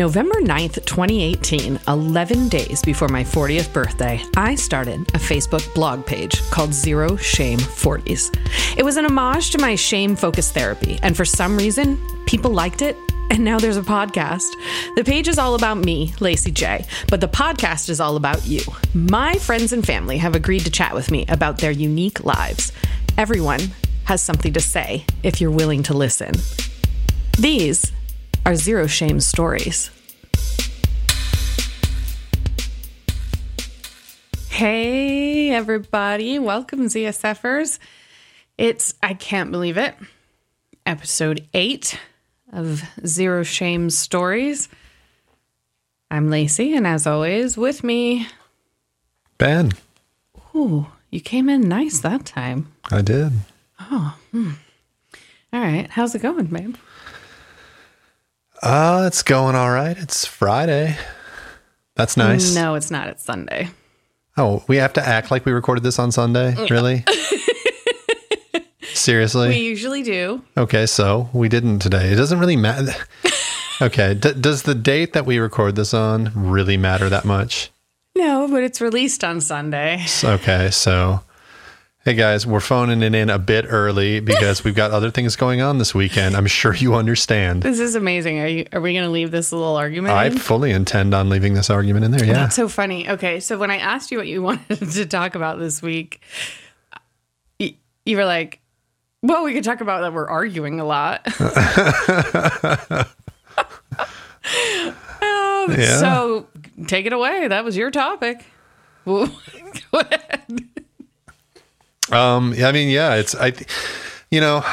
November 9th, 2018, 11 days before my 40th birthday, I started a Facebook blog page called Zero Shame 40s. It was an homage to my shame focused therapy, and for some reason, people liked it. And now there's a podcast. The page is all about me, Lacey J, but the podcast is all about you. My friends and family have agreed to chat with me about their unique lives. Everyone has something to say if you're willing to listen. These are Zero Shame stories. Hey, everybody. Welcome, ZSFers. It's, I can't believe it, episode eight of Zero Shame Stories. I'm Lacey, and as always, with me, Ben, ooh, you came in nice that time. I did. Oh, hmm. all right. How's it going, babe? Uh, it's going all right. It's Friday. That's nice. No, it's not. It's Sunday. Oh, we have to act like we recorded this on Sunday? Really? Seriously? We usually do. okay, so we didn't today. It doesn't really matter. okay, D- does the date that we record this on really matter that much? No, but it's released on Sunday. Okay, so hey guys, we're phoning it in a bit early because we've got other things going on this weekend. I'm sure you understand. This is amazing. Are you? Are we going to leave this little argument? I in? fully intend on leaving this argument in there. Yeah. That's so funny. Okay, so when I asked you what you wanted to talk about this week, y- you were like, "Well, we could talk about that we're arguing a lot." Um, Yeah. So take it away. That was your topic. Go ahead. Um, I mean, yeah, it's I, you know,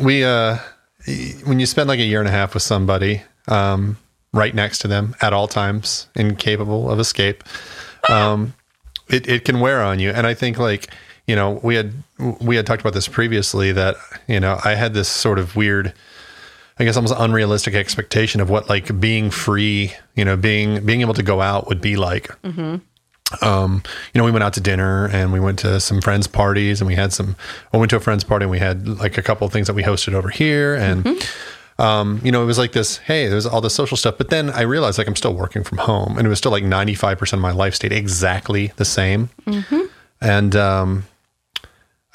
we uh, when you spend like a year and a half with somebody, um, right next to them at all times, incapable of escape, um, it it can wear on you. And I think like you know we had we had talked about this previously that you know I had this sort of weird. I guess almost unrealistic expectation of what like being free, you know, being being able to go out would be like um, you know, we went out to dinner and we went to some friends' parties and we had some, I went to a friend's party and we had like a couple of things that we hosted over here. And, um, you know, it was like this, hey, there's all this social stuff. But then I realized like I'm still working from home and it was still like 95% of my life stayed exactly the same. And, um,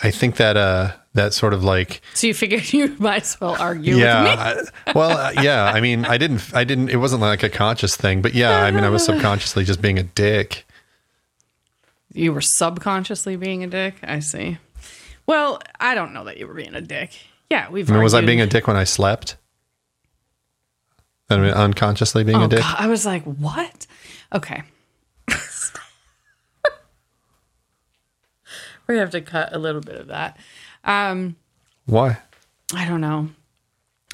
I think that, uh, that sort of like, So you figured you might as well argue with me. yeah, I, well, uh, yeah, I mean, I didn't, I didn't, it wasn't like a conscious thing, but yeah, I mean, I was subconsciously just being a dick. You were subconsciously being a dick. I see. Well, I don't know that you were being a dick. Yeah, we've. I mean, was I being a dick when I slept? I mean, unconsciously being Oh a dick. God, I was like, what? Okay. we have to cut a little bit of that. Um, Why? I don't know.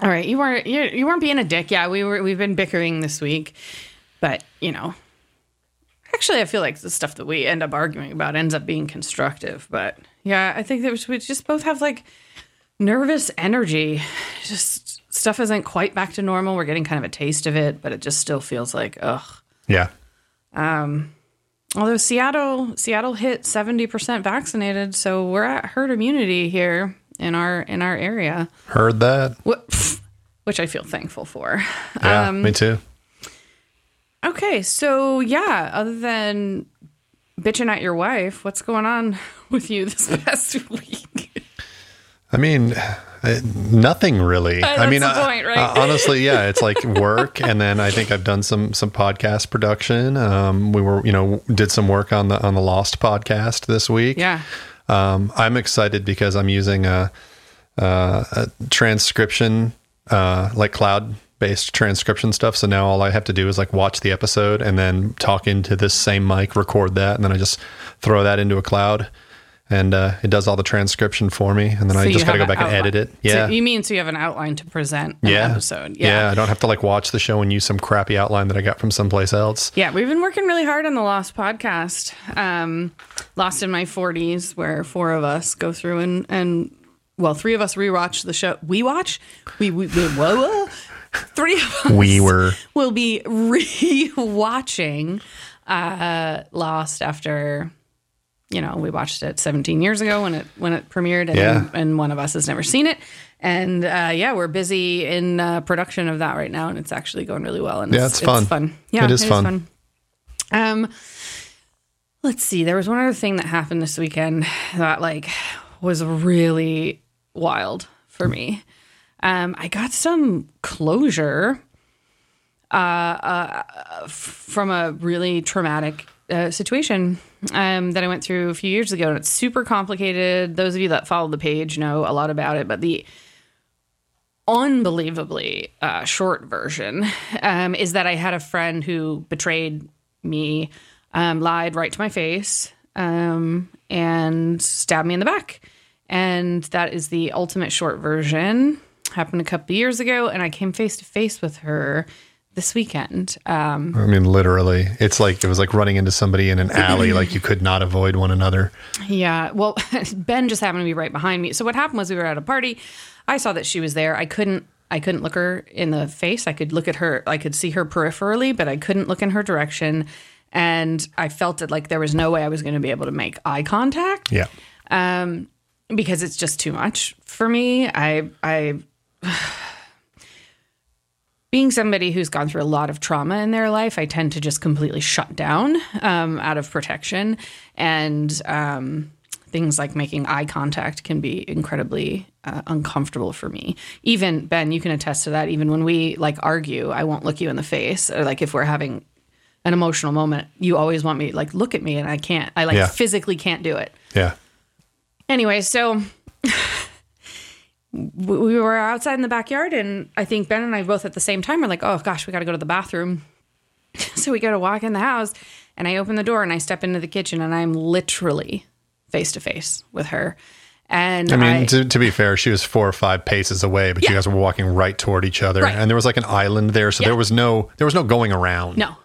All right, you weren't you, you weren't being a dick. Yeah, we were. We've been bickering this week, but you know, actually, I feel like the stuff that we end up arguing about ends up being constructive. But yeah, I think that we just both have like nervous energy. Just stuff isn't quite back to normal. We're getting kind of a taste of it, but it just still feels like ugh. Yeah. Um. Although Seattle Seattle hit seventy percent vaccinated, so we're at herd immunity here in our in our area, Heard that. Wh- which I feel thankful for. Yeah, Um, me too. Okay, so yeah, other than bitching at your wife, what's going on with you this past week? I mean, nothing really. I that's mean, uh, point, right? uh, honestly, yeah, it's like work, and then I think I've done some some podcast production. Um, we were, you know, did some work on the on the Lost podcast this week. Yeah. Um, I'm excited because I'm using a, a, a transcription, uh, like cloud based transcription stuff. So now all I have to do is like watch the episode and then talk into this same mic, record that, and then I just throw that into a cloud. And uh, it does all the transcription for me, and then I So you just got to go back an and edit it. Yeah, So you mean so you have an outline to present an yeah, episode? yeah. I don't have to like watch the show and use some crappy outline that I got from someplace else. Yeah, we've been working really hard on the Lost podcast, um, Lost in My 40s, where four of us go through and, and well, three of us rewatch the show. We watch? We, we, we whoa, whoa. Three of us We were will be rewatching uh, Lost after you know, we watched it 17 years ago when it when it premiered, and, Yeah. and one of us has never seen it. And uh, yeah, we're busy in uh, production of that right now, and it's actually going really well. And Yeah, it's fun. Yeah, It is fun. Um, let's see. There was one other thing that happened this weekend that like was really wild for me. Um, I got some closure uh, uh, from a really traumatic uh, situation um, that I went through a few years ago, and it's super complicated. Those of you that follow the page know a lot about it, but the unbelievably uh, short version um, is that I had a friend who betrayed me, um, lied right to my face, um, and stabbed me in the back. And that is the ultimate short version. Happened a couple years ago, and I came face to face with her this weekend. Um, I mean, literally, it's like it was like running into somebody in an alley, like you could not avoid one another. Yeah. Well, Ben just happened to be right behind me. So what happened was we were at a party. I saw that she was there. I couldn't I couldn't look her in the face. I could look at her I could see her peripherally, but I couldn't look in her direction. And I felt it like there was no way I was going to be able to make eye contact Yeah. um, because it's just too much for me. I I being somebody who's gone through a lot of trauma in their life, I tend to just completely shut down um, out of protection, and um, things like making eye contact can be incredibly uh, uncomfortable for me. Even Ben, you can attest to that. Even when we like argue, I won't look you in the face, or like if we're having an emotional moment, you always want me like look at me, and I can't. I like Yeah. physically can't do it. Yeah. Anyway, so we we were outside in the backyard, and I think Ben and I both at the same time were like, "Oh gosh, we got to go to the bathroom." so we go to walk in the house, and I open the door and I step into the kitchen, and I'm literally face to face with her. And I mean, I, to, to be fair, she was four or five paces away, but you guys were walking right toward each other, Right. and there was like an island there, so Yeah. there was no there was no going around. no,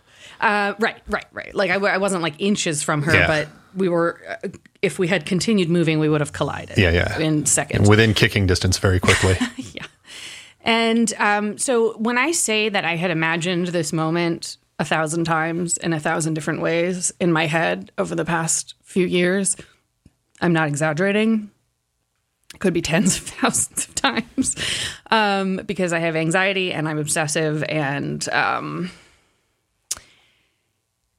uh, right, right, right. Like I wasn't like inches from her, Yeah. but we were. If we had continued moving, we would have collided. Yeah, yeah. in seconds. within kicking distance very quickly. yeah. And um, so when I say that I had imagined this moment a thousand times in a thousand different ways in my head over the past few years, I'm not exaggerating. Could be tens of thousands of times um, because I have anxiety and I'm obsessive. And um,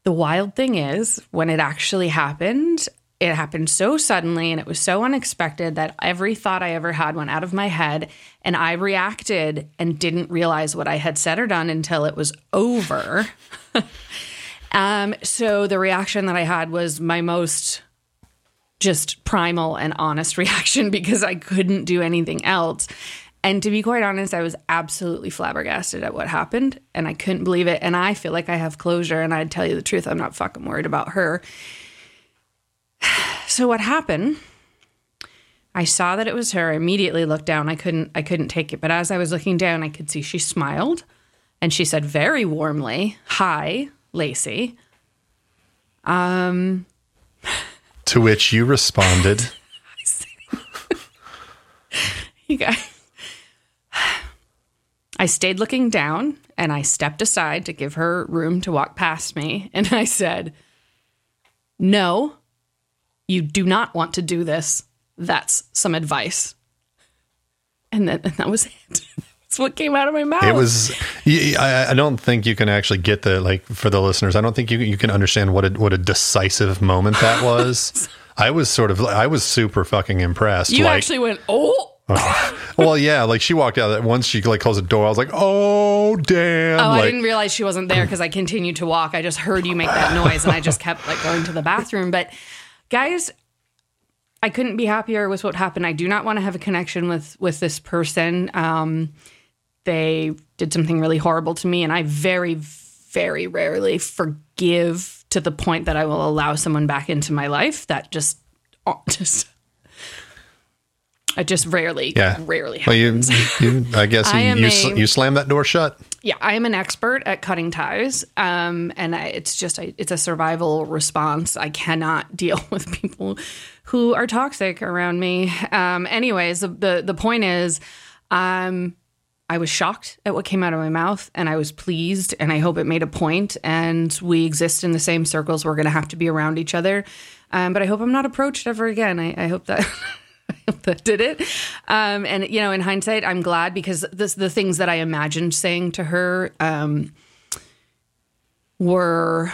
the wild thing is, when it actually happened, it happened so suddenly and it was so unexpected that every thought I ever had went out of my head and I reacted and didn't realize what I had said or done until it was over. um, so the reaction that I had was my most just primal and honest reaction because I couldn't do anything else. And to be quite honest, I was absolutely flabbergasted at what happened and I couldn't believe it. And I feel like I have closure. And I'd tell you the truth, I'm not fucking worried about her. So what happened? I saw that it was her. I immediately looked down. I couldn't I couldn't take it. But as I was looking down, I could see she smiled and she said very warmly, Hi, Lacey. Um to which you responded, You guys. I stayed looking down and I stepped aside to give her room to walk past me. And I said, No, you do not want to do this. That's some advice. And, then, and that was it. That's what came out of my mouth. it was. I don't think you can actually get the like for the listeners. I don't think you you can understand what a what a decisive moment that was. I was sort of I was super fucking impressed. you like, actually went, Oh, well, yeah, like she walked out. That once she like closed the door, I was like, "Oh damn!" Oh, like, I didn't realize she wasn't there because I continued to walk. I just heard you make that noise and I just kept like going to the bathroom. But guys, I couldn't be happier with what happened. I do not want to have a connection with with this person. Um, they did something really horrible to me, and I very, very rarely forgive to the point that I will allow someone back into my life. That just, just. I just rarely, yeah, rarely Well, you, you, I guess I you you, a- sl- you slammed that door shut. yeah, I am an expert at cutting ties, um, and I, it's just I, it's a survival response. I cannot deal with people who are toxic around me. Um, anyways, the, the the point is, um, I was shocked at what came out of my mouth and I was pleased and I hope it made a point and we exist in the same circles. We're going to have to be around each other. Um, but I hope I'm not approached ever again. I, I hope that. That did it. Um, and you know, in hindsight, I'm glad because this, the things that I imagined saying to her um, were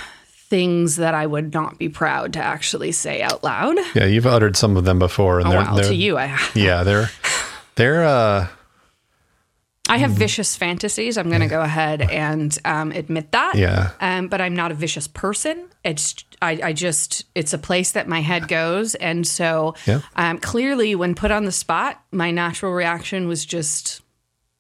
things that I would not be proud to actually say out loud. Yeah, you've uttered some of them before, and Oh, they're, wow, they're to you, I have. yeah, they're they're uh I have vicious fantasies. I'm going to go ahead and um, admit that. Yeah. Um, but I'm not a vicious person. It's I, I just it's a place that my head goes, and so Yeah. um, clearly, when put on the spot, my natural reaction was just.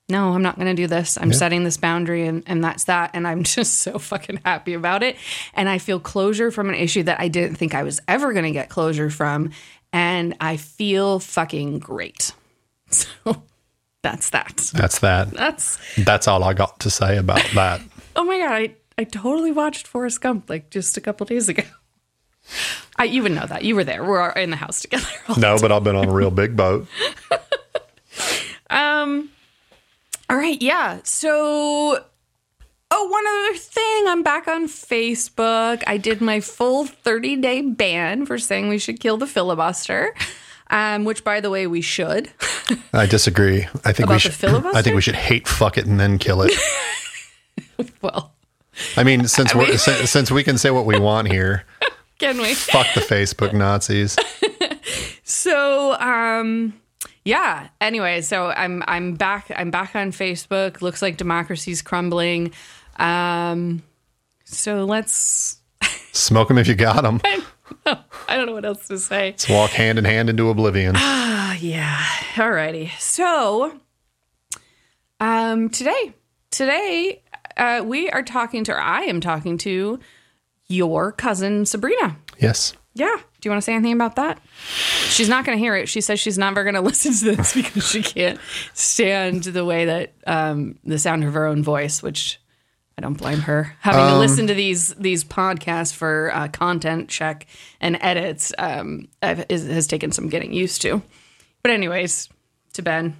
No, I'm not going to do this. I'm setting this boundary and, and that's that. And I'm just so fucking happy about it. And I feel closure from an issue that I didn't think I was ever going to get closure from. And I feel fucking great. So that's that. that's that. That's That's all I got to say about that. oh my god, I, I totally watched Forrest Gump like just a couple days ago. I you would know that. You were there. We're in the house together. No, but I've been on a real big boat. um All right, yeah. So Oh, one other thing. I'm back on Facebook. I did my full 30 day ban for saying we should kill the filibuster. Um, which by the way, we should. I disagree. I think About we the should. I think we should hate fuck it and then kill it. well, I mean, since we're since, since we can say what we want here, can we? fuck the Facebook Nazis. So, um, yeah. Anyway, so I'm I'm back. I'm back on Facebook. Looks like democracy's crumbling. Um, so let's. Smoke them if you got them. I don't know what else to say. Let's walk hand in hand into oblivion. Uh, yeah. Alrighty. So, um, today, today, uh, we are talking to, or I am talking to your cousin Sabrina. Yes. Yeah. Do you want to say anything about that? She's not going to hear it. She says she's never going to listen to this because she can't stand the way that um, the sound of her own voice, which I don't blame her. Having to listen to these these podcasts for uh, content check and edits um, I've- is, has taken some getting used to. But anyways, to Ben,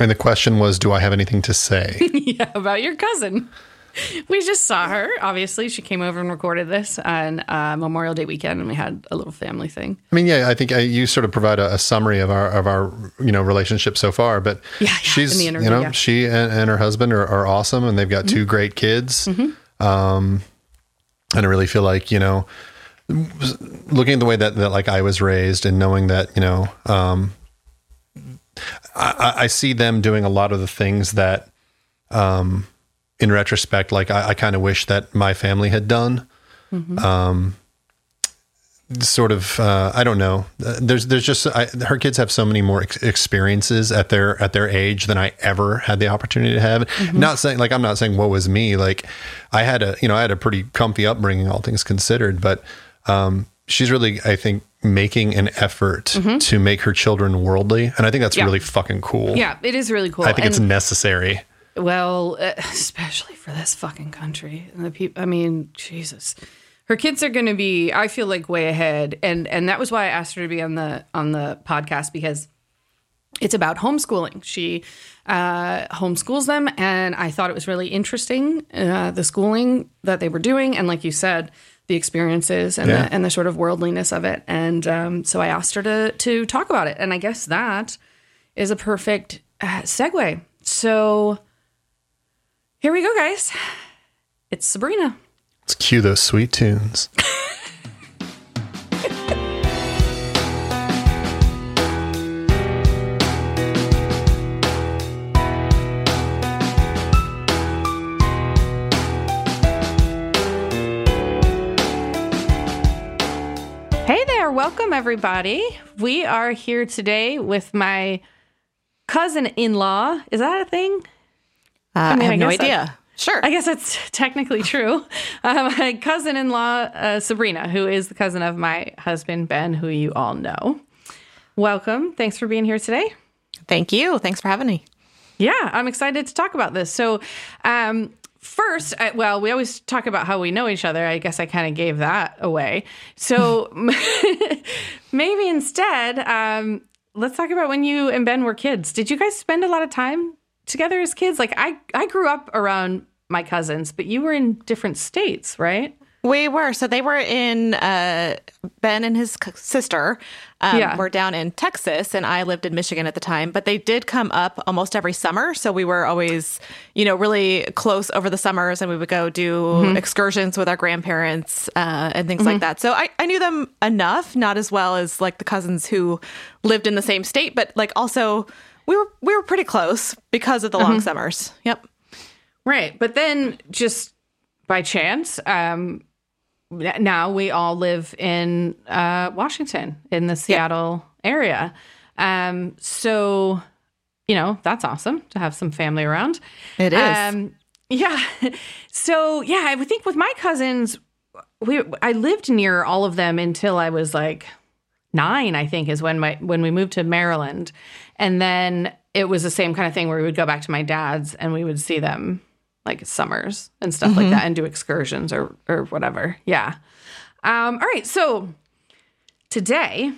And the question was, do I have anything to say? yeah, about your cousin. We just saw her. Obviously, she came over and recorded this on uh, Memorial Day weekend, and we had a little family thing. I mean, yeah, I think uh, you sort of provide a, a summary of our of our you know relationship so far. But Yeah, yeah, she's in the you know yeah. Mm-hmm. she and, and her husband are, are awesome, and they've got two great kids. Um, and I really feel like you know, looking at the way that that like I was raised, and knowing that you know, um, I, I- I see them doing a lot of the things that, um, in retrospect, like I, I kind of wish that my family had done sort of uh, I don't know. Uh, There's there's just I, her kids have so many more ex- experiences at their at their age than I ever had the opportunity to have. Not saying like I'm not saying what was me. Like I had a you know I had a pretty comfy upbringing, all things considered. But um, she's really I think making an effort to make her children worldly, and I think that's Yeah. really fucking cool. Yeah, it is really cool. I think it's necessary. Well, especially for this fucking country and the people. I mean, Jesus, her kids are going to be. I feel like way ahead, and and that was why I asked her to be on the on the podcast because it's about homeschooling. She uh, homeschools them, and I thought it was really interesting uh, the schooling that they were doing, and like you said, the experiences and Yeah. the and the sort of worldliness of it. And um, so I asked her to to talk about it, and I guess that is a perfect uh, segue. So here we go, guys. It's Sabrina. Let's cue those sweet tunes. Hey there, welcome everybody. We are here today with my cousin in law. Is that a thing? Uh, I, mean, I have no guess that- idea. sure. I guess that's technically true. Um, my cousin in law, uh, Sabrina, who is the cousin of my husband, Ben, who you all know. Welcome. Thanks for being here today. Thank you. Thanks for having me. Yeah, I'm excited to talk about this. So, um, first, I, well, we always talk about how we know each other. I guess I kind of gave that away. So, maybe instead, um, let's talk about when you and Ben were kids. Did you guys spend a lot of time together as kids? Like I I grew up around my cousins, but you were in different states, right? We were. So they were in, uh, Ben and his c- sister um, Yeah. were down in Texas, and I lived in Michigan at the time. But they did come up almost every summer. So we were always, you know, really close over the summers, and we would go do excursions with our grandparents uh, and things like that. So I, I knew them enough, not as well as like the cousins who lived in the same state, but like also we were we were pretty close because of the long summers. Yep. Right. But then just by chance, um, now we all live in uh, Washington in the Seattle area. Um, so, you know, that's awesome to have some family around. It is. Um, yeah. So, yeah, I would think with my cousins, we I lived near all of them until I was like nine, I think, is when my when we moved to Maryland. And then it was the same kind of thing where we would go back to my dad's and we would see them like summers and stuff like that and do excursions or or whatever. Yeah. Um, all right. So today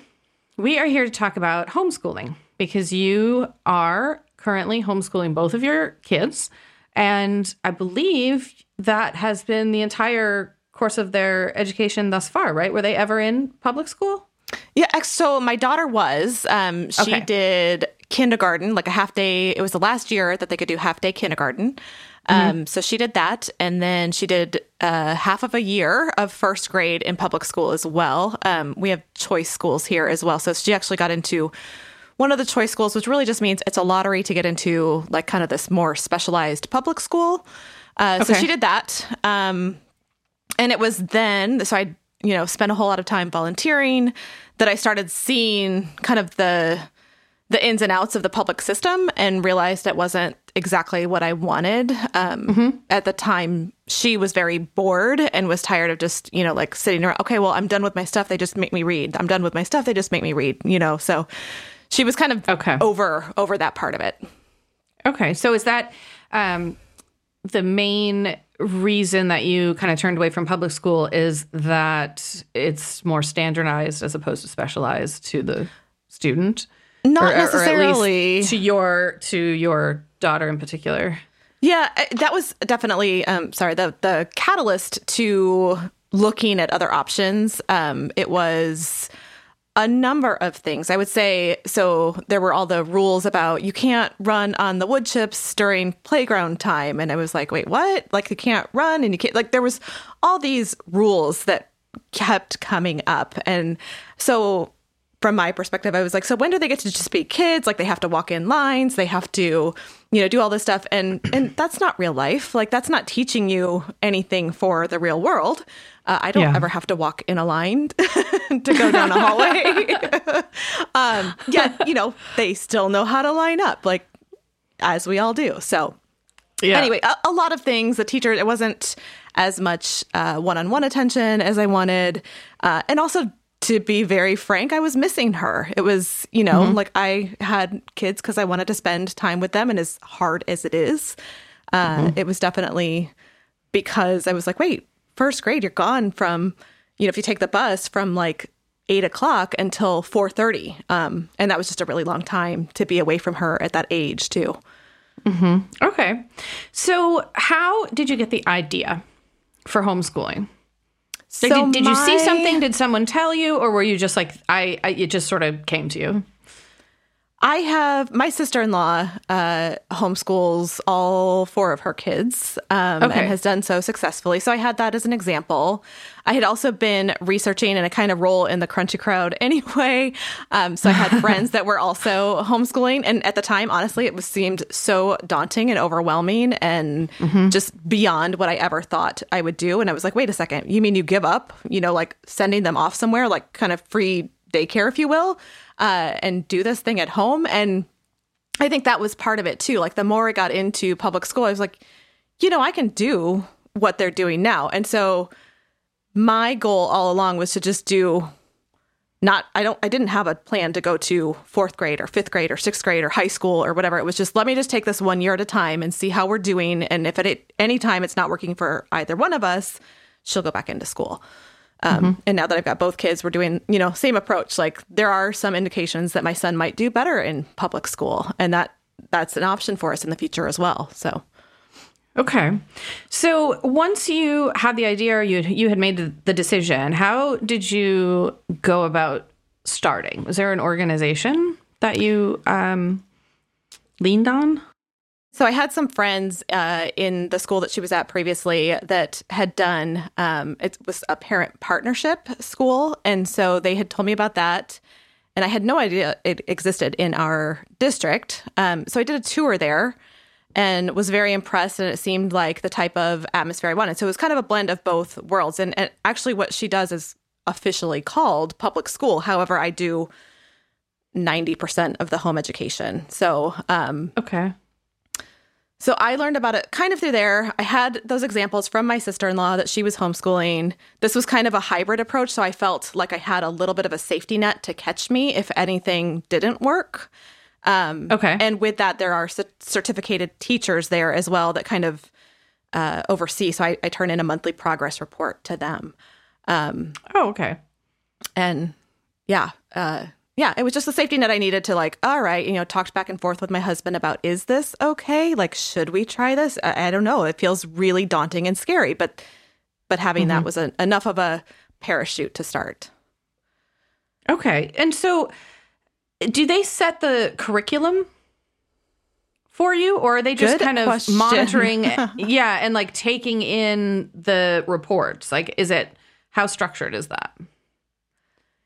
we are here to talk about homeschooling because you are currently homeschooling both of your kids. And I believe that has been the entire course of their education thus far, right? Were they ever in public school? Yeah, so my daughter was. Um, she Okay. did kindergarten, like a half day. It was the last year that they could do half day kindergarten. Um, so she did that, and then she did uh, half of a year of first grade in public school as well. Um, we have choice schools here as well, so she actually got into one of the choice schools, which really just means it's a lottery to get into like kind of this more specialized public school. Uh, So she did that. Um, and it was then so i you know spent a whole lot of time volunteering that i started seeing kind of the the ins and outs of the public system and realized it wasn't exactly what i wanted um, at the time she was very bored and was tired of just you know like sitting around okay well i'm done with my stuff they just make me read i'm done with my stuff they just make me read you know so she was kind of Okay. over over that part of it Okay. So is that um, the main reason that you kind of turned away from public school is that it's more standardized as opposed to specialized to the student? not Or- or- or necessarily to your to your daughter in particular. Yeah, that was definitely um sorry, the the catalyst to looking at other options. Um it was a number of things. I would say so there were all the rules about you can't run on the wood chips during playground time and I was like, "Wait, what? Like you can't run and you can't like there was all these rules that kept coming up. And so from my perspective, I was like, so when do they get to just be kids? Like they have to walk in lines, they have to, you know, do all this stuff. And and that's not real life. Like that's not teaching you anything for the real world. Uh, I don't Yeah. ever have to walk in a line to go down a hallway. um, yet, you know, they still know how to line up, like as we all do. So Yeah. anyway, a, a lot of things. The teacher, it wasn't as much uh, one-on-one attention as I wanted, uh, and also to be very frank, I was missing her. It was, you know, like I had kids because I wanted to spend time with them, and as hard as it is, uh, it was definitely because I was like, wait, first grade, you're gone from, you know, if you take the bus from like eight o'clock until four thirty, um, and that was just a really long time to be away from her at that age too. Okay. So, how did you get the idea for homeschooling? Like, So did, did you see something? Did someone tell you, or were you just like, I, I it just sort of came to you? I have my sister in law uh, homeschools all four of her kids um, Okay. and has done so successfully. So I had that as an example. I had also been researching in a kind of role in the crunchy crowd anyway. Um, so I had friends that were also homeschooling. And at the time, honestly, it was seemed so daunting and overwhelming and just beyond what I ever thought I would do. And I was like, wait a second, you mean you give up, you know, like sending them off somewhere, like kind of free daycare, if you will, uh, and do this thing at home? And I think that was part of it too. Like the more I got into public school, I was like, you know, I can do what they're doing now. And so my goal all along was to just do not I don't I didn't have a plan to go to 4th grade or 5th grade or 6th grade or high school or whatever. It was just let me just take this one year at a time and see how we're doing and if at any time it's not working for either one of us, she'll go back into school. Um, And now that I've got both kids, we're doing, you know, same approach. Like there are some indications that my son might do better in public school. And that that's an option for us in the future as well. So Okay. So once you had the idea or you you had made the, the decision, how did you go about starting? Was there an organization that you um, leaned on? So I had some friends uh, in the school that she was at previously that had done um, it was a parent partnership school, and so they had told me about that, and I had no idea it existed in our district. Um, so I did a tour there and was very impressed, and it seemed like the type of atmosphere I wanted. So it was kind of a blend of both worlds, and, and actually, what she does is officially called public school. However, I do ninety percent of the home education. So um, Okay. So I learned about it kind of through there. I had those examples from my sister in law that she was homeschooling. This was kind of a hybrid approach. So I felt like I had a little bit of a safety net to catch me if anything didn't work. Um, Okay. And with that, there are cer- certificated teachers there as well that kind of uh, oversee. So I, I turn in a monthly progress report to them. Um, Oh, okay. and yeah uh yeah it was just the safety net i needed to like all right you know talked back and forth with my husband about is this okay like should we try this i, I don't know it feels really daunting and scary but but having that mm-hmm. was a, enough of a parachute to start Okay. And so do they set the curriculum for you or are they just Good kind of question. monitoring yeah, and like taking in the reports? Like is it how structured is that?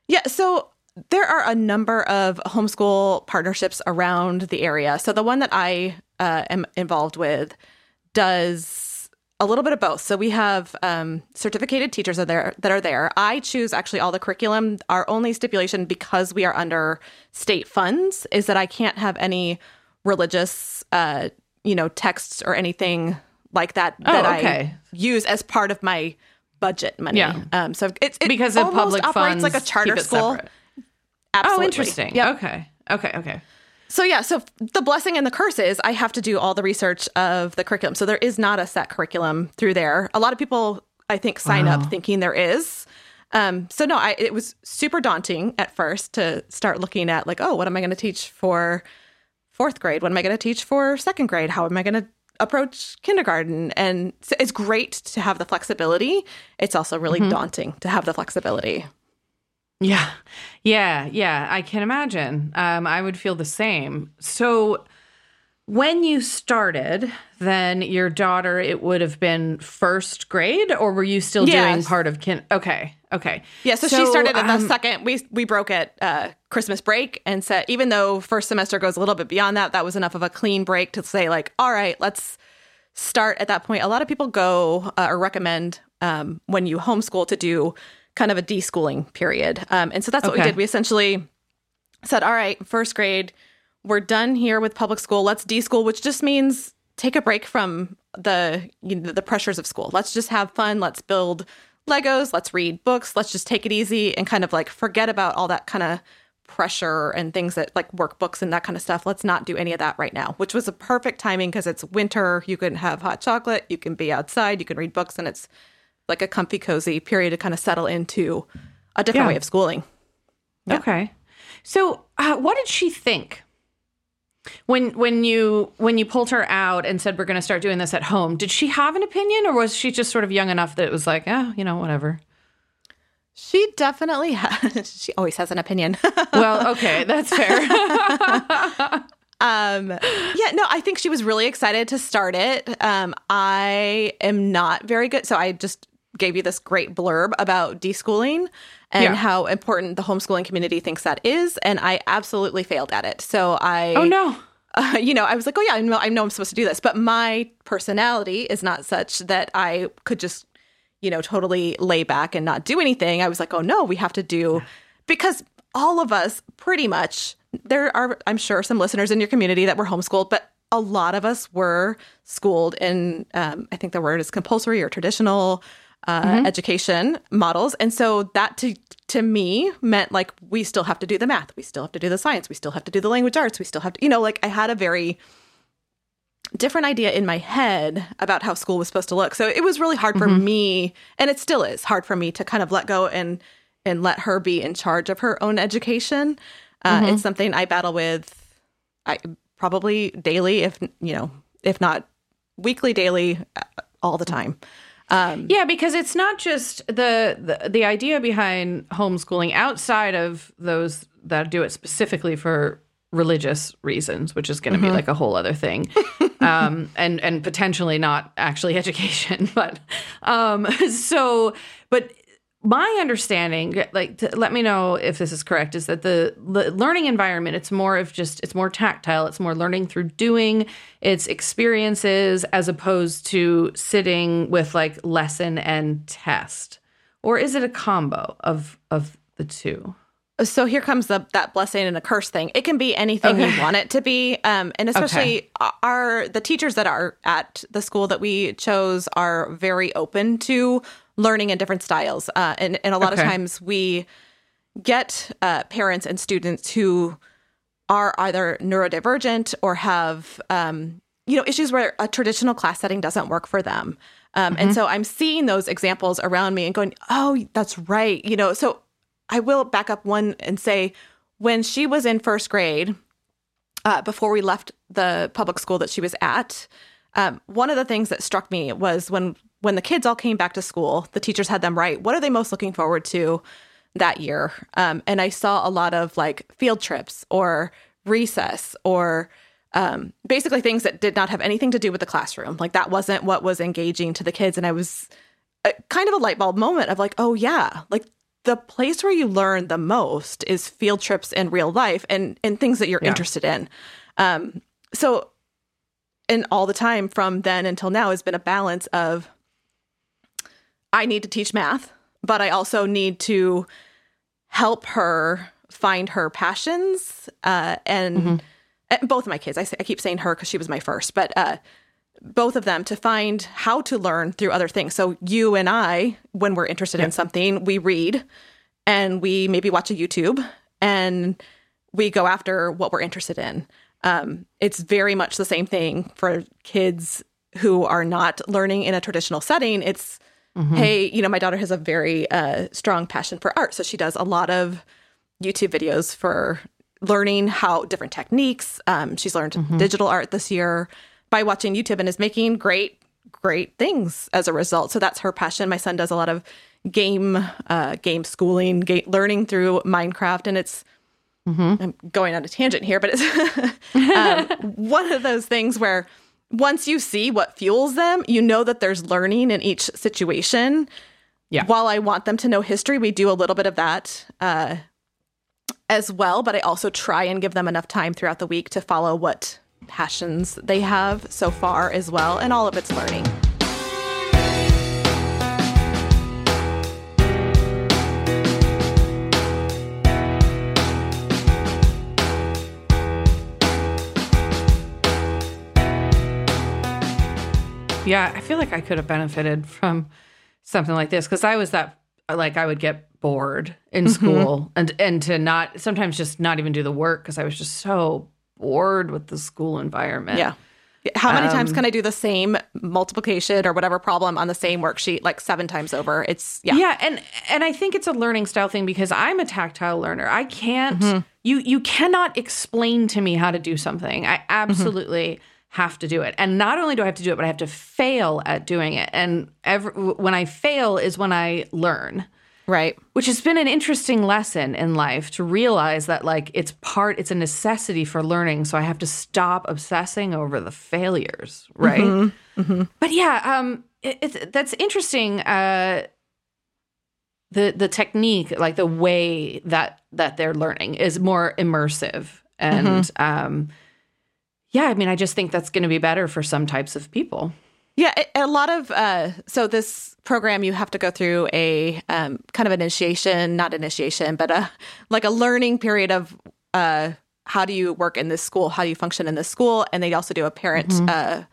Yeah, so there are a number of homeschool partnerships around the area. So the one that I uh, am involved with does a little bit of both. So we have um, certificated teachers are there that are there. I choose actually all the curriculum. Our only stipulation, because we are under state funds, is that I can't have any religious, uh, you know, texts or anything like that Oh, that okay. I use as part of my budget money. Yeah. Um, so it's it Because of almost public operates funds like a charter school. separate. Absolutely. Oh, interesting. Yep. Okay. Okay, okay. So yeah, so the blessing and the curse is I have to do all the research of the curriculum. So there is not a set curriculum through there. A lot of people I think sign up thinking there is. Um, so no, I, it was super daunting at first to start looking at like, oh, what am I going to teach for fourth grade? What am I going to teach for second grade? How am I going to approach kindergarten? And so it's great to have the flexibility. It's also really daunting to have the flexibility. Yeah. Yeah. Yeah. I can imagine. Um, I would feel the same. So when you started, then your daughter, it would have been first grade, or were you still doing part of kin? Okay. Okay. Yeah, so, she started in the um, second. We we broke at uh, Christmas break and said even though first semester goes a little bit beyond that, that was enough of a clean break to say like, all right, let's start at that point. A lot of people go uh, or recommend um, when you homeschool to do kind of a deschooling period, um, and so that's what we did. We essentially said, all right, first grade, we're done here with public school. Let's deschool, which just means take a break from the you know, the pressures of school. Let's just have fun. Let's build Legos. Let's read books. Let's just take it easy and kind of like forget about all that kind of pressure and things that like workbooks and that kind of stuff. Let's not do any of that right now, which was a perfect timing because it's winter. You can have hot chocolate. You can be outside. You can read books, and it's like a comfy, cozy period to kind of settle into a different Yeah. way of schooling. Yeah. Okay. So, uh, what did she think when when you when you pulled her out and said we're going to start doing this at home? Did she have an opinion, or was she just sort of young enough that it was like, oh, you know, whatever? She definitely has. she always has an opinion. Well, okay, that's fair. um, yeah, no, I think she was really excited to start it. Um, I am not very good, so I just gave you this great blurb about deschooling and Yeah. how important the homeschooling community thinks that is, and I absolutely failed at it. So I, oh no. uh, you know, I was like, oh yeah, I know, I know I'm supposed to do this, but my personality is not such that I could just, you know, totally lay back and not do anything. I was like, oh no, we have to do because all of us pretty much there are I'm sure some listeners in your community that were homeschooled, but a lot of us were schooled in um, I think the word is compulsory or traditional uh, education models, and so that to to me meant like we still have to do the math, we still have to do the science, we still have to do the language arts, we still have to you know like I had a very different idea in my head about how school was supposed to look. So it was really hard for me, and it still is hard for me to kind of let go and and let her be in charge of her own education. Uh, It's something I battle with. I probably daily, if you know, if not weekly, daily, uh, all the time. Um, yeah, because it's not just the, the the idea behind homeschooling outside of those that do it specifically for religious reasons, which is going to mm-hmm. be like a whole other thing, um, and and potentially not actually education. But um, so, but my understanding, like, let me know if this is correct, is that the, the learning environment, it's more of just, it's more tactile. It's more learning through doing, it's experiences as opposed to sitting with like lesson and test. Or is it a combo of of the two? So here comes the that blessing and a curse thing. It can be anything okay. you want it to be, um, and especially okay. our the teachers that are at the school that we chose are very open to learning in different styles. Uh, and, and a lot okay. of times we get uh, parents and students who are either neurodivergent or have um, you know issues where a traditional class setting doesn't work for them. Um, mm-hmm. And so I'm seeing those examples around me and going, oh, that's right. You know, so I will back up one and say when she was in first grade, uh, before we left the public school that she was at, um, one of the things that struck me was when when the kids all came back to school, the teachers had them write what are they most looking forward to that year. Um, and I saw a lot of like field trips or recess or um, basically things that did not have anything to do with the classroom. Like that wasn't what was engaging to the kids. And I was a, uh, kind of a light bulb moment of like, oh yeah, like the place where you learn the most is field trips in real life and and things that you're yeah. interested in. Um, so, and all the time from then until now has been a balance of I need to teach math, but I also need to help her find her passions. Uh, and, mm-hmm. and, both of my kids, I, say, I keep saying her because she was my first, but uh, both of them to find how to learn through other things. So you and I, when we're interested yeah. in something, we read and we maybe watch a YouTube and we go after what we're interested in. Um, it's very much the same thing for kids who are not learning in a traditional setting. It's Mm-hmm. Hey, you know, my daughter has a very uh, strong passion for art. So she does a lot of YouTube videos for learning how different techniques. Um, she's learned mm-hmm. digital art this year by watching YouTube and is making great, great things as a result. So that's her passion. My son does a lot of game, uh, game schooling, game, learning through Minecraft, and it's. Mm-hmm. I'm going on a tangent here, but it's um, one of those things where once you see what fuels them, you know that there's learning in each situation. Yeah. While I want them to know history, we do a little bit of that uh, as well. But I also try and give them enough time throughout the week to follow what passions they have so far as well, and all of it's learning. Yeah, I feel like I could have benefited from something like this because I was that like I would get bored in mm-hmm. school and and to not sometimes just not even do the work because I was just so bored with the school environment. Yeah. How many um, times can I do the same multiplication or whatever problem on the same worksheet like seven times over? It's yeah. Yeah, and and I think it's a learning style thing because I'm a tactile learner. I can't mm-hmm. you you cannot explain to me how to do something. I mm-hmm. absolutely mm-hmm have to do it. And not only do I have to do it, but I have to fail at doing it. And every, when I fail is when I learn. Right. Which has been an interesting lesson in life to realize that, like, it's part, it's a necessity for learning. So I have to stop obsessing over the failures. Right. Mm-hmm. Mm-hmm. But yeah, um, it, that's interesting. Uh, the the technique, like the way that that they're learning, is more immersive and mm-hmm. um, yeah, I mean, I just think that's going to be better for some types of people. Yeah, a lot of uh, so this program you have to go through a um, kind of initiation, not initiation, but a like a learning period of uh, how do you work in this school, how do you function in this school, and they also do a parent mm-hmm. uh,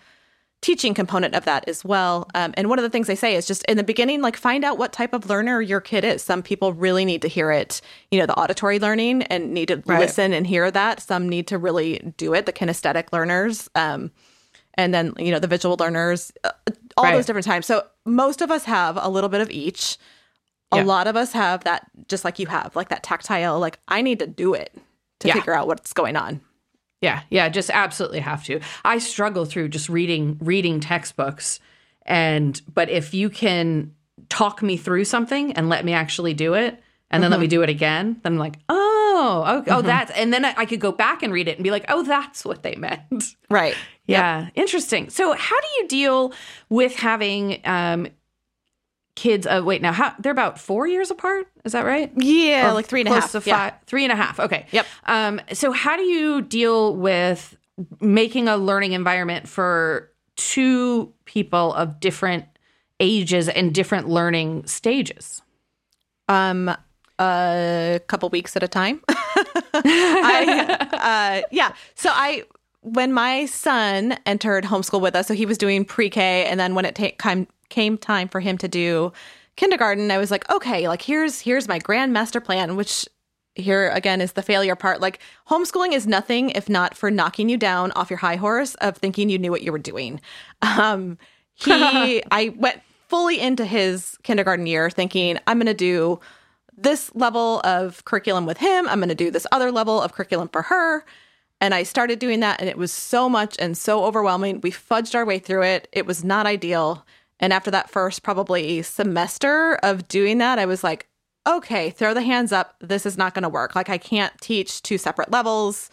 teaching component of that as well. Um, and one of the things they say is just in the beginning, like find out what type of learner your kid is. Some people really need to hear it, you know, the auditory learning and need to right. listen and hear that. Some need to really do it, the kinesthetic learners. Um, and then, you know, the visual learners, uh, all right. those different times. So most of us have a little bit of each. A lot of us have that, just like you have, like that tactile, like I need to do it to yeah. figure out what's going on. Yeah, yeah, just absolutely have to. I struggle through just reading reading textbooks and but if you can talk me through something and let me actually do it and then mm-hmm. let me do it again, then I'm like, "Oh, oh, mm-hmm. oh that's." And then I, I could go back and read it and be like, "Oh, that's what they meant." Right. Yeah, yep. interesting. So, how do you deal with having um kids uh, wait now how they're about four years apart? Is that right? Yeah or like three and a half to yeah. five three and a half okay. Yep. Um so how do you deal with making a learning environment for two people of different ages and different learning stages? Um a couple weeks at a time. I, uh, yeah so i when my son entered homeschool with us so he was doing pre-k and then when it ta- came came time for him to do kindergarten, I was like, okay, like here's here's my grand master plan, which here again is the failure part. Like homeschooling is nothing if not for knocking you down off your high horse of thinking you knew what you were doing. Um, he, I went fully into his kindergarten year thinking I'm going to do this level of curriculum with him. I'm going to do this other level of curriculum for her. And I started doing that, and it was so much and so overwhelming. We fudged our way through it. It was not ideal. And after that first probably semester of doing that, I was like, okay, throw the hands up. This is not going to work. Like, I can't teach two separate levels.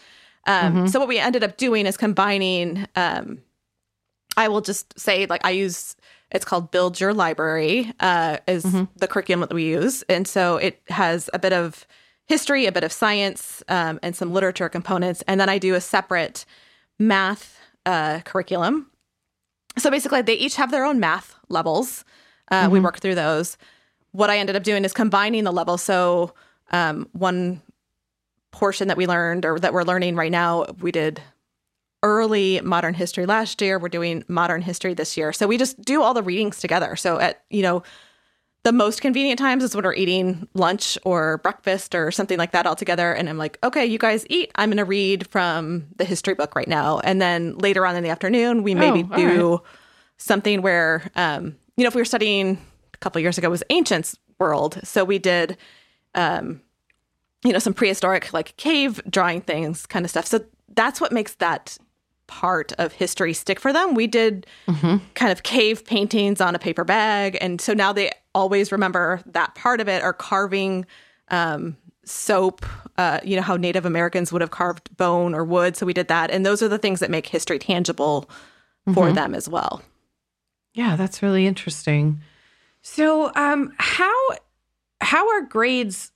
Um, mm-hmm. So, what we ended up doing is combining, um, I will just say, like, I use it's called Build Your Library, uh, is mm-hmm. the curriculum that we use. And so it has a bit of history, a bit of science, um, and some literature components. And then I do a separate math uh, curriculum so basically, they each have their own math levels. Uh, mm-hmm. We work through those. What I ended up doing is combining the levels. So um, one portion that we learned or that we're learning right now, we did early modern history last year. We're doing modern history this year. So we just do all the readings together. So at you know the most convenient times is when we're eating lunch or breakfast or something like that all together. And I'm like, okay, you guys eat. I'm going to read from the history book right now. And then later on in the afternoon, we maybe oh, do right. Something where, um, you know, if we were studying a couple years ago, was Ancients World. So we did, um, you know, some prehistoric like cave drawing things kind of stuff. So that's what makes that part of history stick for them. We did mm-hmm. kind of cave paintings on a paper bag. And so now they always remember that part of it or carving um, soap, uh, you know, how Native Americans would have carved bone or wood. So we did that. And those are the things that make history tangible for mm-hmm. them as well. Yeah, that's really interesting. So, um, how how are grades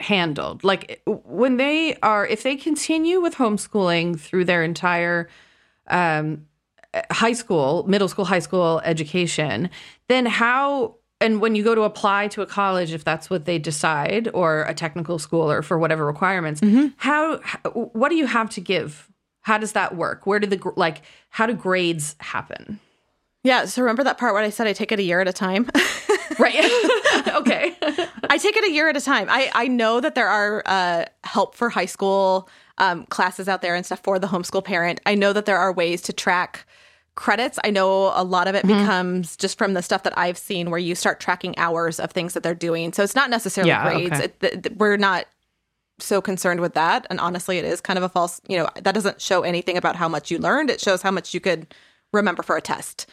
handled? Like when they are, if they continue with homeschooling through their entire um, high school, middle school, high school education, then how and when you go to apply to a college if that's what they decide or a technical school or for whatever requirements mm-hmm. how, how, what do you have to give how does that work where do the like how do grades happen yeah so remember that part where i said i take it a year at a time right okay i take it a year at a time i i know that there are uh, help for high school um, classes out there and stuff for the homeschool parent. I know that there are ways to track credits. I know a lot of it mm-hmm. becomes just from the stuff that I've seen where you start tracking hours of things that they're doing. So it's not necessarily yeah, grades. Okay. It, we're not so concerned with that. And honestly, it is kind of a false, you know, that doesn't show anything about how much you learned. It shows how much you could remember for a test.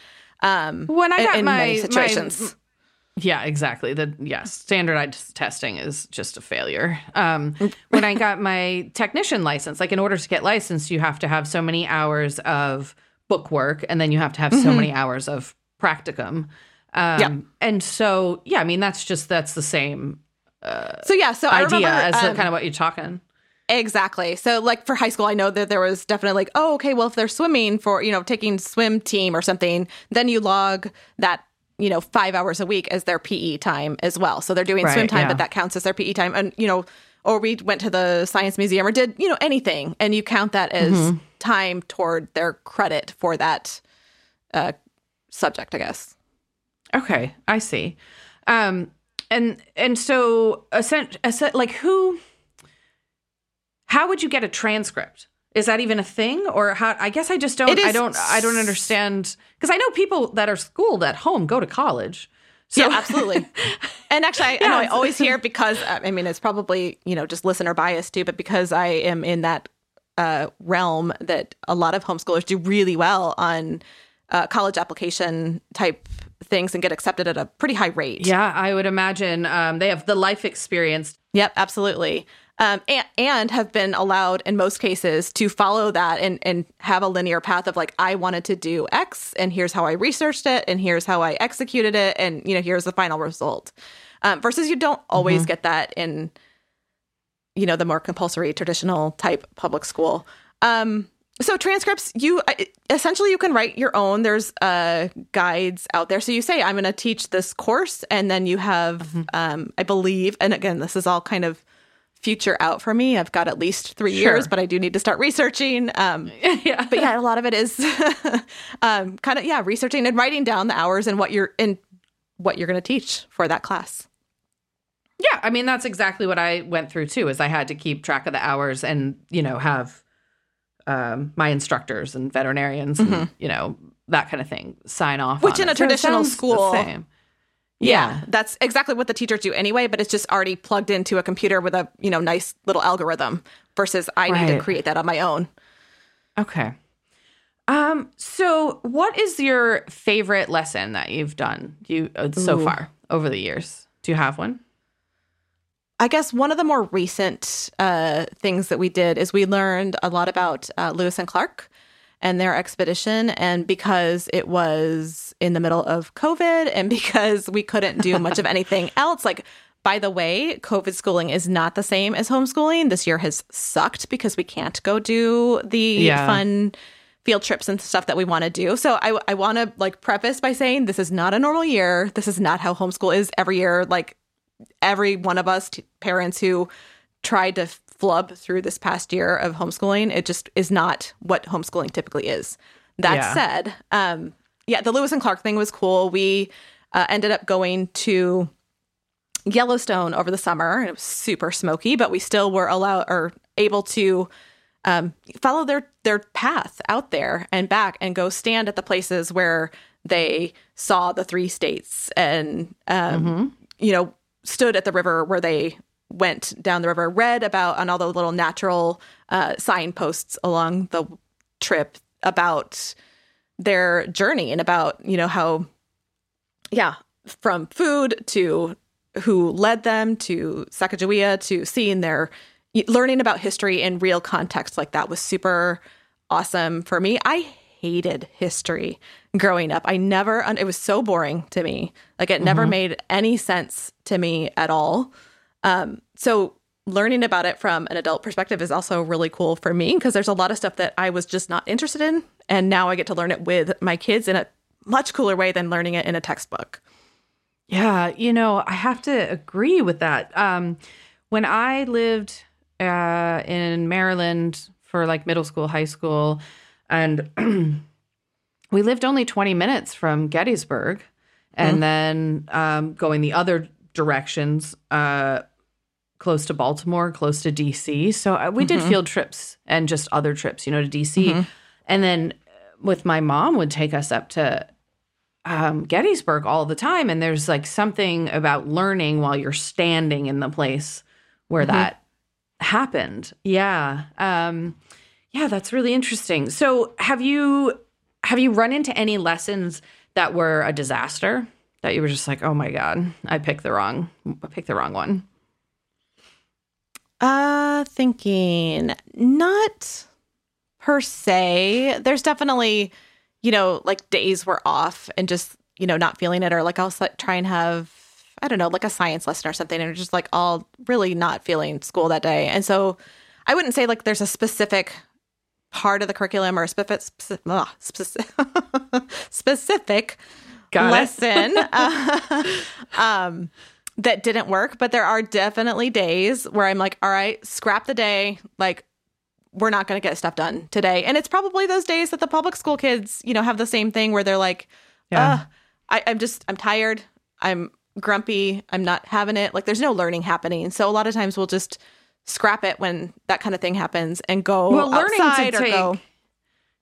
Um, when I got in, my, many situations. My, yeah, exactly. The yes, standardized testing is just a failure. Um, when I got my technician license, like in order to get licensed, you have to have so many hours of book work, and then you have to have mm-hmm. so many hours of practicum. Um, yeah. And so, yeah, I mean, that's just that's the same. Uh, so yeah, so idea remember, as um, kind of what you're talking. Exactly. So, like for high school, I know that there was definitely like, oh, okay, well, if they're swimming for, you know, taking swim team or something, then you log that you know, five hours a week as their PE time as well. So they're doing right, swim time, yeah. but that counts as their PE time. And, you know, or we went to the science museum or did, you know, anything. And you count that as mm-hmm. time toward their credit for that uh, subject, I guess. Okay, I see. Um, and and so, like, who? How would you get a transcript? Is that even a thing, or how? I guess I just don't. I don't. I don't understand because I know people that are schooled at home go to college. So. Yeah, absolutely. and actually, I, yeah. I, know I always hear because I mean it's probably you know just listener bias too, but because I am in that uh, realm that a lot of homeschoolers do really well on uh, college application type things and get accepted at a pretty high rate. Yeah, I would imagine um, they have the life experience. Yep, absolutely. Um, and, and have been allowed in most cases to follow that and, and have a linear path of like, I wanted to do X and here's how I researched it and here's how I executed it. And, you know, here's the final result. Um, versus you don't always mm-hmm. get that in, you know, the more compulsory traditional type public school. Um, so transcripts you essentially you can write your own there's uh guides out there so you say i'm going to teach this course and then you have mm-hmm. um i believe and again this is all kind of future out for me i've got at least three sure. years but i do need to start researching um yeah but yeah a lot of it is um kind of yeah researching and writing down the hours and what you're in what you're going to teach for that class yeah i mean that's exactly what i went through too is i had to keep track of the hours and you know have um, my instructors and veterinarians, mm-hmm. and, you know, that kind of thing, sign off. Which in it. a traditional school, same. Yeah, yeah, that's exactly what the teachers do anyway, but it's just already plugged into a computer with a you know nice little algorithm. Versus, I right. need to create that on my own. Okay. Um. So, what is your favorite lesson that you've done you uh, so Ooh. far over the years? Do you have one? I guess one of the more recent uh, things that we did is we learned a lot about uh, Lewis and Clark and their expedition. And because it was in the middle of COVID and because we couldn't do much of anything else, like, by the way, COVID schooling is not the same as homeschooling. This year has sucked because we can't go do the yeah. fun field trips and stuff that we want to do. So I, I want to like preface by saying this is not a normal year. This is not how homeschool is every year. Like every one of us t- parents who tried to flub through this past year of homeschooling, it just is not what homeschooling typically is. That yeah. said, um, yeah, the Lewis and Clark thing was cool. We uh, ended up going to Yellowstone over the summer, and it was super smoky, but we still were allowed or able to um, follow their their path out there and back, and go stand at the places where they saw the three states, and um, mm-hmm. you know stood at the river where they went down the river, read about on all the little natural uh, signposts along the trip about their journey and about, you know, how, yeah, from food to who led them to Sacagawea to seeing their learning about history in real context like that was super awesome for me. I hated history growing up. I never, it was so boring to me. Like it never mm-hmm. made any sense to me at all. Um, so learning about it from an adult perspective is also really cool for me because there's a lot of stuff that I was just not interested in. And now I get to learn it with my kids in a much cooler way than learning it in a textbook. Yeah, you know, I have to agree with that. Um, when I lived uh, in Maryland for like middle school, high school, and we lived only 20 minutes from Gettysburg and mm-hmm. then um, going the other directions uh, close to Baltimore, close to DC. So we mm-hmm. did field trips and just other trips, you know, to DC. Mm-hmm. And then uh, with my mom would take us up to um, Gettysburg all the time. And there's like something about learning while you're standing in the place where mm-hmm. that happened. Yeah. Um, yeah, that's really interesting. So have you have you run into any lessons that were a disaster that you were just like, oh my god, I picked the wrong, I picked the wrong one? Uh, thinking not per se. There's definitely, you know, like days were off and just you know not feeling it, or like I'll try and have I don't know, like a science lesson or something, and just like all really not feeling school that day, and so I wouldn't say like there's a specific part of the curriculum or a specific, specific, specific lesson. Uh, um, that didn't work. But there are definitely days where I'm like, all right, scrap the day. Like, we're not going to get stuff done today. And it's probably those days that the public school kids, you know, have the same thing where they're like, yeah. I, I'm just, I'm tired. I'm grumpy. I'm not having it. Like, there's no learning happening. So a lot of times we'll just, scrap it when that kind of thing happens and go well, learning outside to take, go.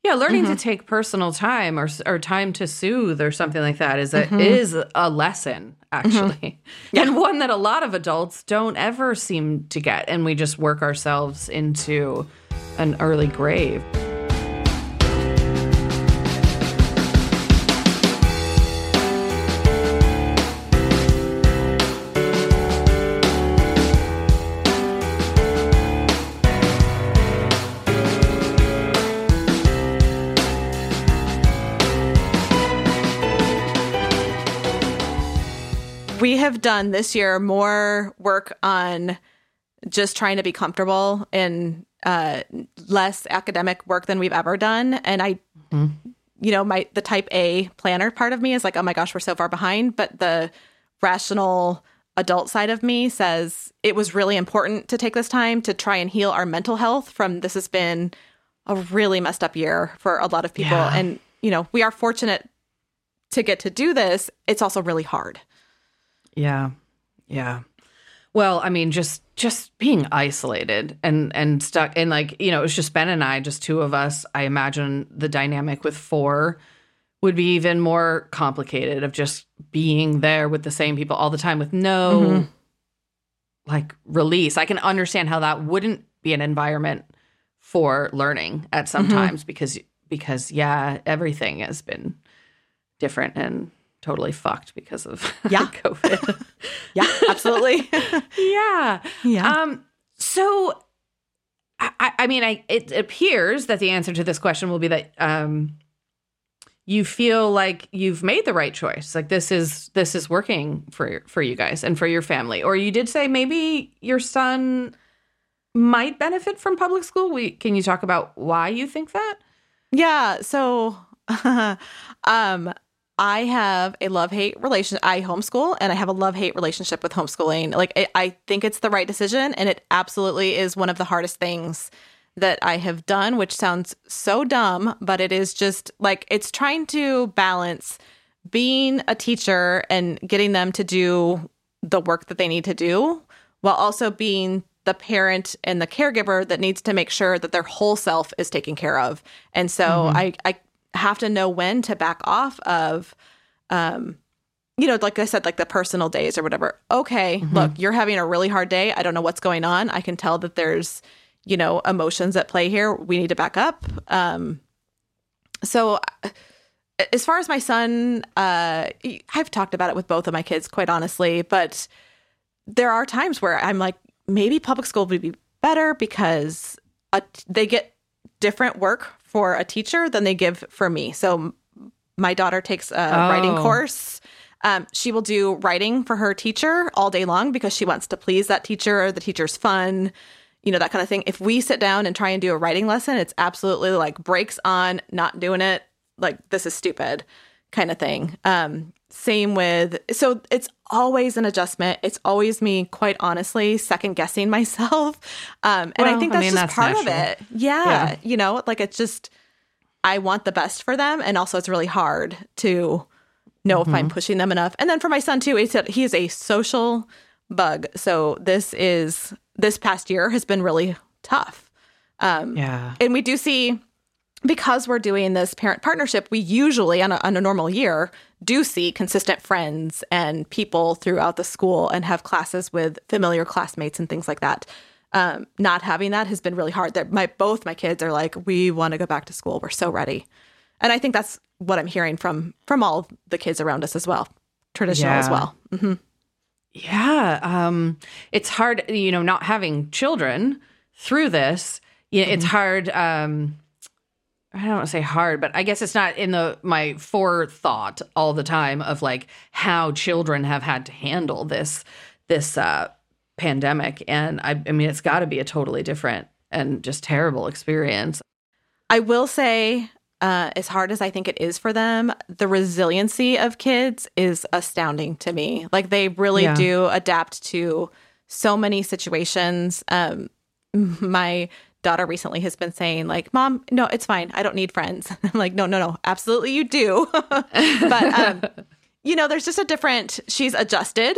Yeah, learning mm-hmm. to take personal time or or time to soothe or something like that is a mm-hmm. is a lesson actually, mm-hmm. yeah. and one that a lot of adults don't ever seem to get, and we just work ourselves into an early grave. Have done this year more work on just trying to be comfortable and uh, less academic work than we've ever done. And I, mm-hmm. you know, my the type A planner part of me is like, oh my gosh, we're so far behind. But the rational adult side of me says it was really important to take this time to try and heal our mental health from this has been a really messed up year for a lot of people. Yeah. And, you know, we are fortunate to get to do this. It's also really hard. Yeah. Yeah. Well, I mean, just just being isolated and and stuck and like, you know, it was just Ben and I, just two of us. I imagine the dynamic with four would be even more complicated of just being there with the same people all the time with no mm-hmm. like release. I can understand how that wouldn't be an environment for learning at some mm-hmm. times because because yeah, everything has been different and totally fucked because of yeah COVID. yeah, absolutely. yeah, yeah. Um, so, I, I mean, I it appears that the answer to this question will be that um, you feel like you've made the right choice. Like this is this is working for for you guys and for your family. Or you did say maybe your son might benefit from public school. We can you talk about why you think that? Yeah. So, um, I have a love hate relation. I homeschool and I have a love hate relationship with homeschooling. Like, it, I think it's the right decision, and it absolutely is one of the hardest things that I have done, which sounds so dumb, but it is just like it's trying to balance being a teacher and getting them to do the work that they need to do while also being the parent and the caregiver that needs to make sure that their whole self is taken care of. And so mm-hmm. I, I have to know when to back off of um you know like i said like the personal days or whatever. Okay mm-hmm. look you're having a really hard day. I don't know what's going on. I can tell that there's you know emotions at play here. We need to back up. Um so as far as my son uh i've talked about it with both of my kids quite honestly but there are times where i'm like maybe public school would be better because a, they get different work for a teacher than they give for me. So my daughter takes a oh. writing course. Um, she will do writing for her teacher all day long because she wants to please that teacher. The teacher's fun, you know, that kind of thing. If we sit down and try and do a writing lesson, it's absolutely like brakes on, not doing it. Like, this is stupid kind of thing. Um, same with, so it's always an adjustment. It's always me, quite honestly, second guessing myself. Um, and well, I think that's I mean, just that's part natural. of it. Yeah, yeah. You know, like it's just, I want the best for them. And also, it's really hard to know mm-hmm. if I'm mm-hmm. pushing them enough. And then for my son, too, he is a social bug. So this is, this past year has been really tough. Um, yeah. And we do see, because we're doing this parent partnership, we usually, on a, on a normal year, do see consistent friends and people throughout the school and have classes with familiar classmates and things like that. Um, not having that has been really hard. That my both my kids are like, we want to go back to school. We're so ready, and I think that's what I'm hearing from from all the kids around us as well, traditional yeah. as well. Mm-hmm. Yeah, um, it's hard, you know, not having children through this. Yeah, mm-hmm. it's hard. Um, I don't want to say hard, but I guess it's not in the my forethought all the time of like how children have had to handle this this uh, pandemic, and I, I mean it's got to be a totally different and just terrible experience. I will say, uh, as hard as I think it is for them, the resiliency of kids is astounding to me. Like they really yeah. do adapt to so many situations. Um, my daughter recently has been saying like mom no it's fine. I don't need friends. I'm like no no no. Absolutely you do. But um, you know there's just a different she's adjusted.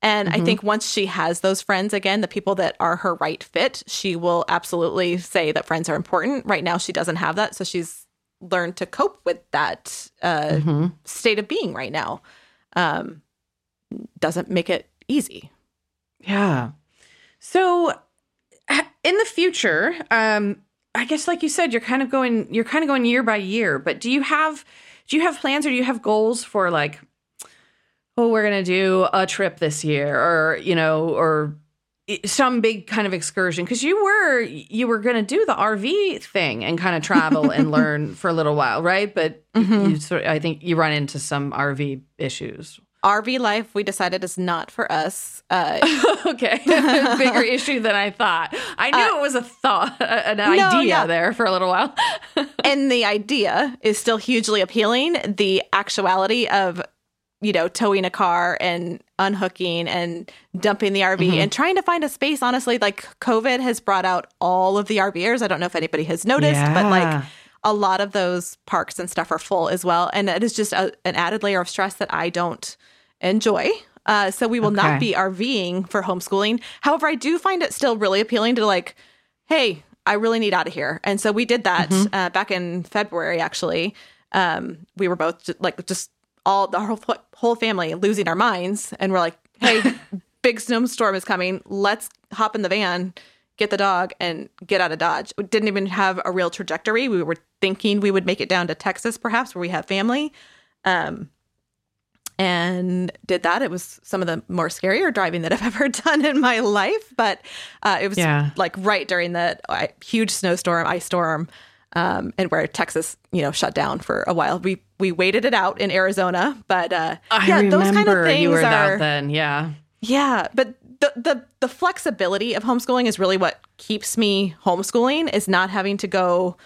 And mm-hmm. i think once she has those friends again the people that are her right fit she will absolutely say that friends are important. Right now she doesn't have that. So she's learned to cope with that uh, mm-hmm. state of being right now. Um, doesn't make it easy. Yeah. So in the future, um, I guess like you said, you're kind of going you're kind of going year by year, but do you have do you have plans or do you have goals for like oh, we're going to do a trip this year or, you know, or some big kind of excursion because you were you were going to do the RV thing and kind of travel and learn for a little while, right? But mm-hmm. you I think you run into some RV issues. RV life, we decided is not for us. Uh, okay, bigger issue than I thought. I knew uh, it was a thought, an no, idea yeah. there for a little while. and the idea is still hugely appealing. The actuality of you know, towing a car and unhooking and dumping the RV mm-hmm. and trying to find a space. Honestly, like COVID has brought out all of the RVers. I don't know if anybody has noticed, yeah. but like a lot of those parks and stuff are full as well. And it is just a, an added layer of stress that I don't enjoy. Uh, so we will okay. not be RVing for homeschooling. However, I do find it still really appealing to like, hey, I really need out of here. And so we did that mm-hmm. uh, back in February, actually. Um, we were both just, like just all the whole, whole family losing our minds and we're like hey big snowstorm is coming let's hop in the van get the dog and get out of dodge we didn't even have a real trajectory we were thinking we would make it down to texas perhaps where we have family um, and did that it was some of the more scarier driving that i've ever done in my life but uh, it was yeah. like right during the huge snowstorm ice storm um, and where Texas, you know, shut down for a while. We we waited it out in Arizona, but uh, I yeah, those kind of things you were are, that then, yeah, yeah. But the the the flexibility of homeschooling is really what keeps me homeschooling. Is not having to go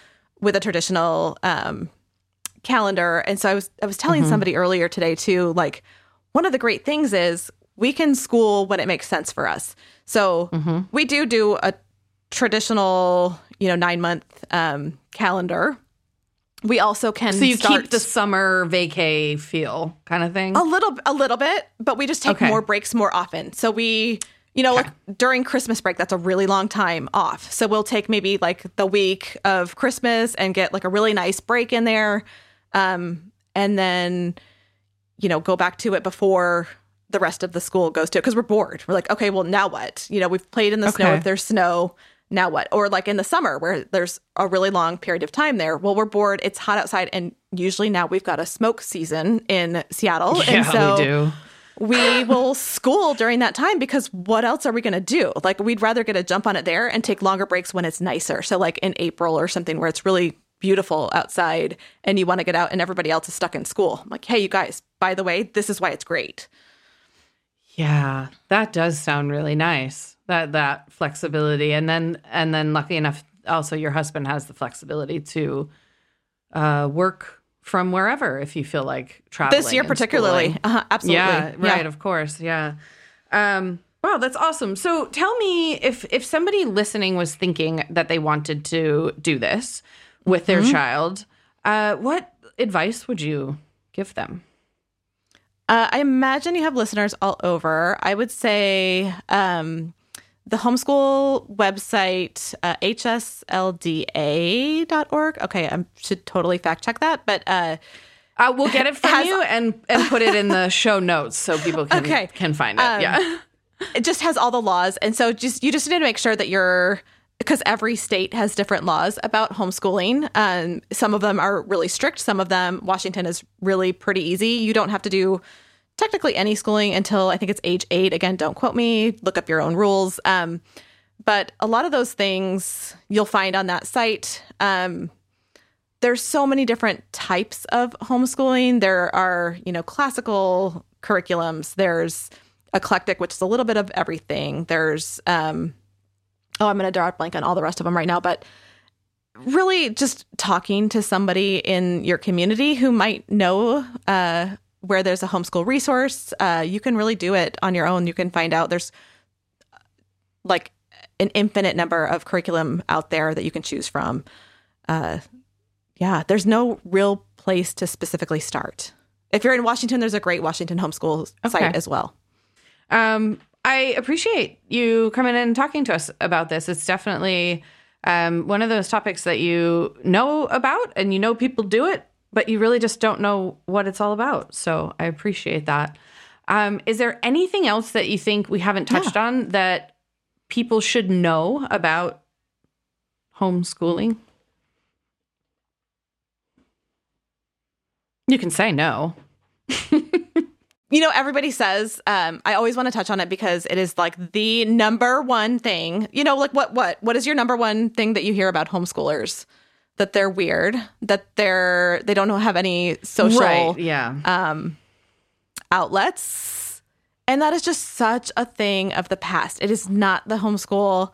with a traditional um, calendar. And so I was I was telling mm-hmm. somebody earlier today too, like one of the great things is we can school when it makes sense for us. So mm-hmm. we do do a traditional, you know, nine month um, calendar. We also can. So you keep the summer vacay feel kind of thing. A little, a little bit, but we just take okay. more breaks more often. So we, you know, okay. like during Christmas break, that's a really long time off. So we'll take maybe like the week of Christmas and get like a really nice break in there, um, and then, you know, go back to it before the rest of the school goes to it because we're bored. We're like, okay, well now what? You know, we've played in the okay. snow. If there's snow, now what? Or like in the summer where there's a really long period of time there. Well, we're bored. It's hot outside, and usually now we've got a smoke season in Seattle, yeah, and so we do. we will school during that time because what else are we going to do? Like we'd rather get a jump on it there and take longer breaks when it's nicer. So like in April or something where it's really beautiful outside and you want to get out and everybody else is stuck in school. I'm like, hey, you guys, by the way, this is why it's great. Yeah, that does sound really nice that that flexibility. And then and then lucky enough also your husband has the flexibility to uh, work from wherever if you feel like traveling this year particularly. uh-huh, absolutely. Yeah. right of course yeah. Um, wow that's awesome. So tell me if if somebody listening was thinking that they wanted to do this with their mm-hmm. child uh, what advice would you give them uh, I imagine you have listeners all over. I would say um, the homeschool website, uh, hslda.org. Okay, I should totally fact check that, but uh, uh, we'll get it from has, you and and put it in the show notes so people can okay. can find it. Um, yeah, it just has all the laws, and so just you just need to make sure that you're because every state has different laws about homeschooling. Um, some of them are really strict. Some of them, Washington is really pretty easy. You don't have to do technically any schooling until I think it's age eight. Again, don't quote me, look up your own rules. Um, but a lot of those things you'll find on that site. Um, there's so many different types of homeschooling. There are, you know, classical curriculums. There's eclectic, which is a little bit of everything. There's, um, oh, I'm going to draw a blank on all the rest of them right now, but really just talking to somebody in your community who might know uh, where there's a homeschool resource, uh, you can really do it on your own. You can find out there's like an infinite number of curriculum out there that you can choose from. Uh, yeah, there's no real place to specifically start. If you're in Washington, there's a great Washington homeschool okay. site as well. Um, I appreciate you coming in and talking to us about this. It's definitely um, one of those topics that you know about and you know people do it but you really just don't know what it's all about. So I appreciate that. Um, is there anything else that you think we haven't touched yeah. on that people should know about homeschooling? You can say no. you know everybody says um, i always want to touch on it because it is like the number one thing you know like what what what is your number one thing that you hear about homeschoolers that they're weird that they're they don't have any social Right. Yeah. um, outlets. And that is just such a thing of the past. It is not the homeschool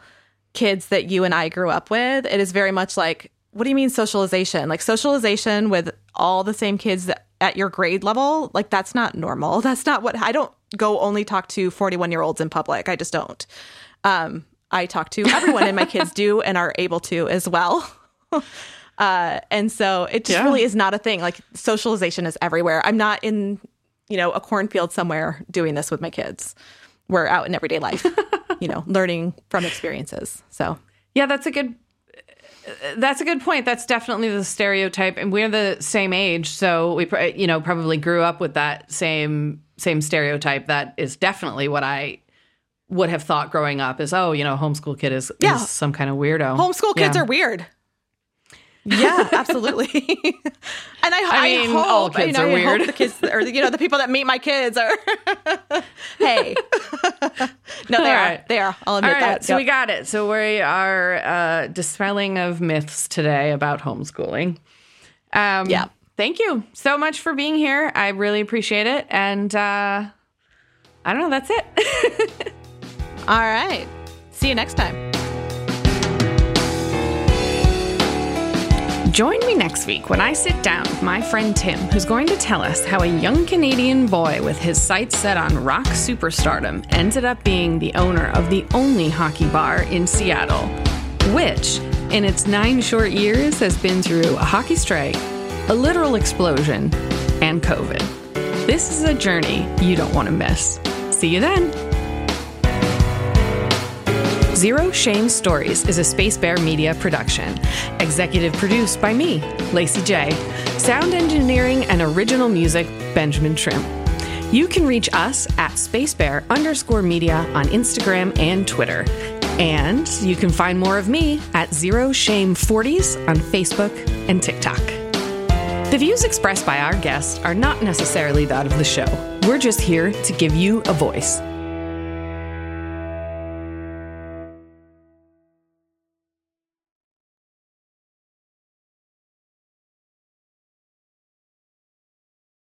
kids that you and I grew up with. It is very much like, what do you mean socialization? Like socialization with all the same kids that, at your grade level, like that's not normal. That's not what I don't go only talk to 41 year olds in public. I just don't. Um, I talk to everyone, and my kids do and are able to as well. Uh, and so it just Yeah. really is not a thing. Like socialization is everywhere. I'm not in, you know, a cornfield somewhere doing this with my kids. We're out in everyday life, you know, learning from experiences. So Yeah, that's a good that's a good point. That's definitely the stereotype and we're the same age, so we you know probably grew up with that same same stereotype that is definitely what I would have thought growing up is oh, you know, homeschool kid is, Yeah. is some kind of weirdo. homeschool kids Yeah. are weird. Yeah, absolutely. and I, I, mean, hope, all kids you know, are I weird. the kids, or you know, the people that meet my kids are. hey, no, they All are. right. They are. I'll All admit right, that. so Yep. we got it. So we are uh, dispelling of myths today about homeschooling. Um, Yeah. Thank you so much for being here. I really appreciate it. And uh, I don't know. That's it. All right. See you next time. Join me next week when I sit down with my friend Tim, who's going to tell us how a young Canadian boy with his sights set on rock superstardom ended up being the owner of the only hockey bar in Seattle, which, in its nine short years, has been through a hockey strike, a literal explosion, and COVID. This is a journey you don't want to miss. See you then. Zero Shame Stories is a Space Bear Media production. Executive produced by me, Lacey J. Sound engineering and original music, Benjamin Trim. You can reach us at spacebear underscore media on Instagram and Twitter. And you can find more of me at Zero Shame 40s on Facebook and TikTok. The views expressed by our guests are not necessarily that of the show. We're just here to give you a voice.